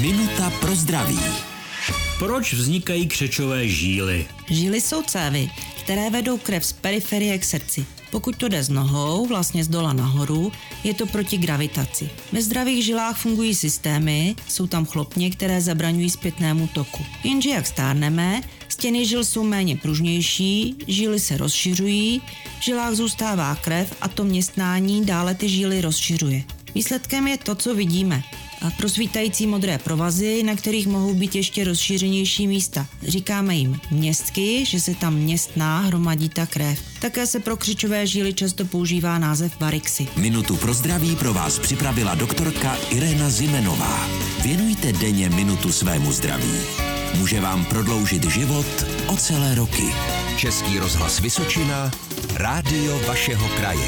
Minuta pro zdraví. Proč vznikají křečové žíly? Žíly jsou cévy, které vedou krev z periferie k srdci. Pokud to jde s nohou, vlastně z dola nahoru, je to proti gravitaci. Ve zdravých žilách fungují systémy, jsou tam chlopně, které zabraňují zpětnému toku. Jenže jak stárneme, stěny žil jsou méně pružnější, žíly se rozšiřují, v žilách zůstává krev a to městnání dále ty žíly rozšiřuje. Výsledkem je to, co vidíme. A prosvítající modré provazy, na kterých mohou být ještě rozšířenější místa. Říkáme jim městky, že se tam městná hromadí ta krev. Také se pro křičové žíly často používá název varixy. Minutu pro zdraví pro vás připravila doktorka Irena Zimenová. Věnujte denně minutu svému zdraví. Může vám prodloužit život o celé roky. Český rozhlas Vysočina, rádio vašeho kraje.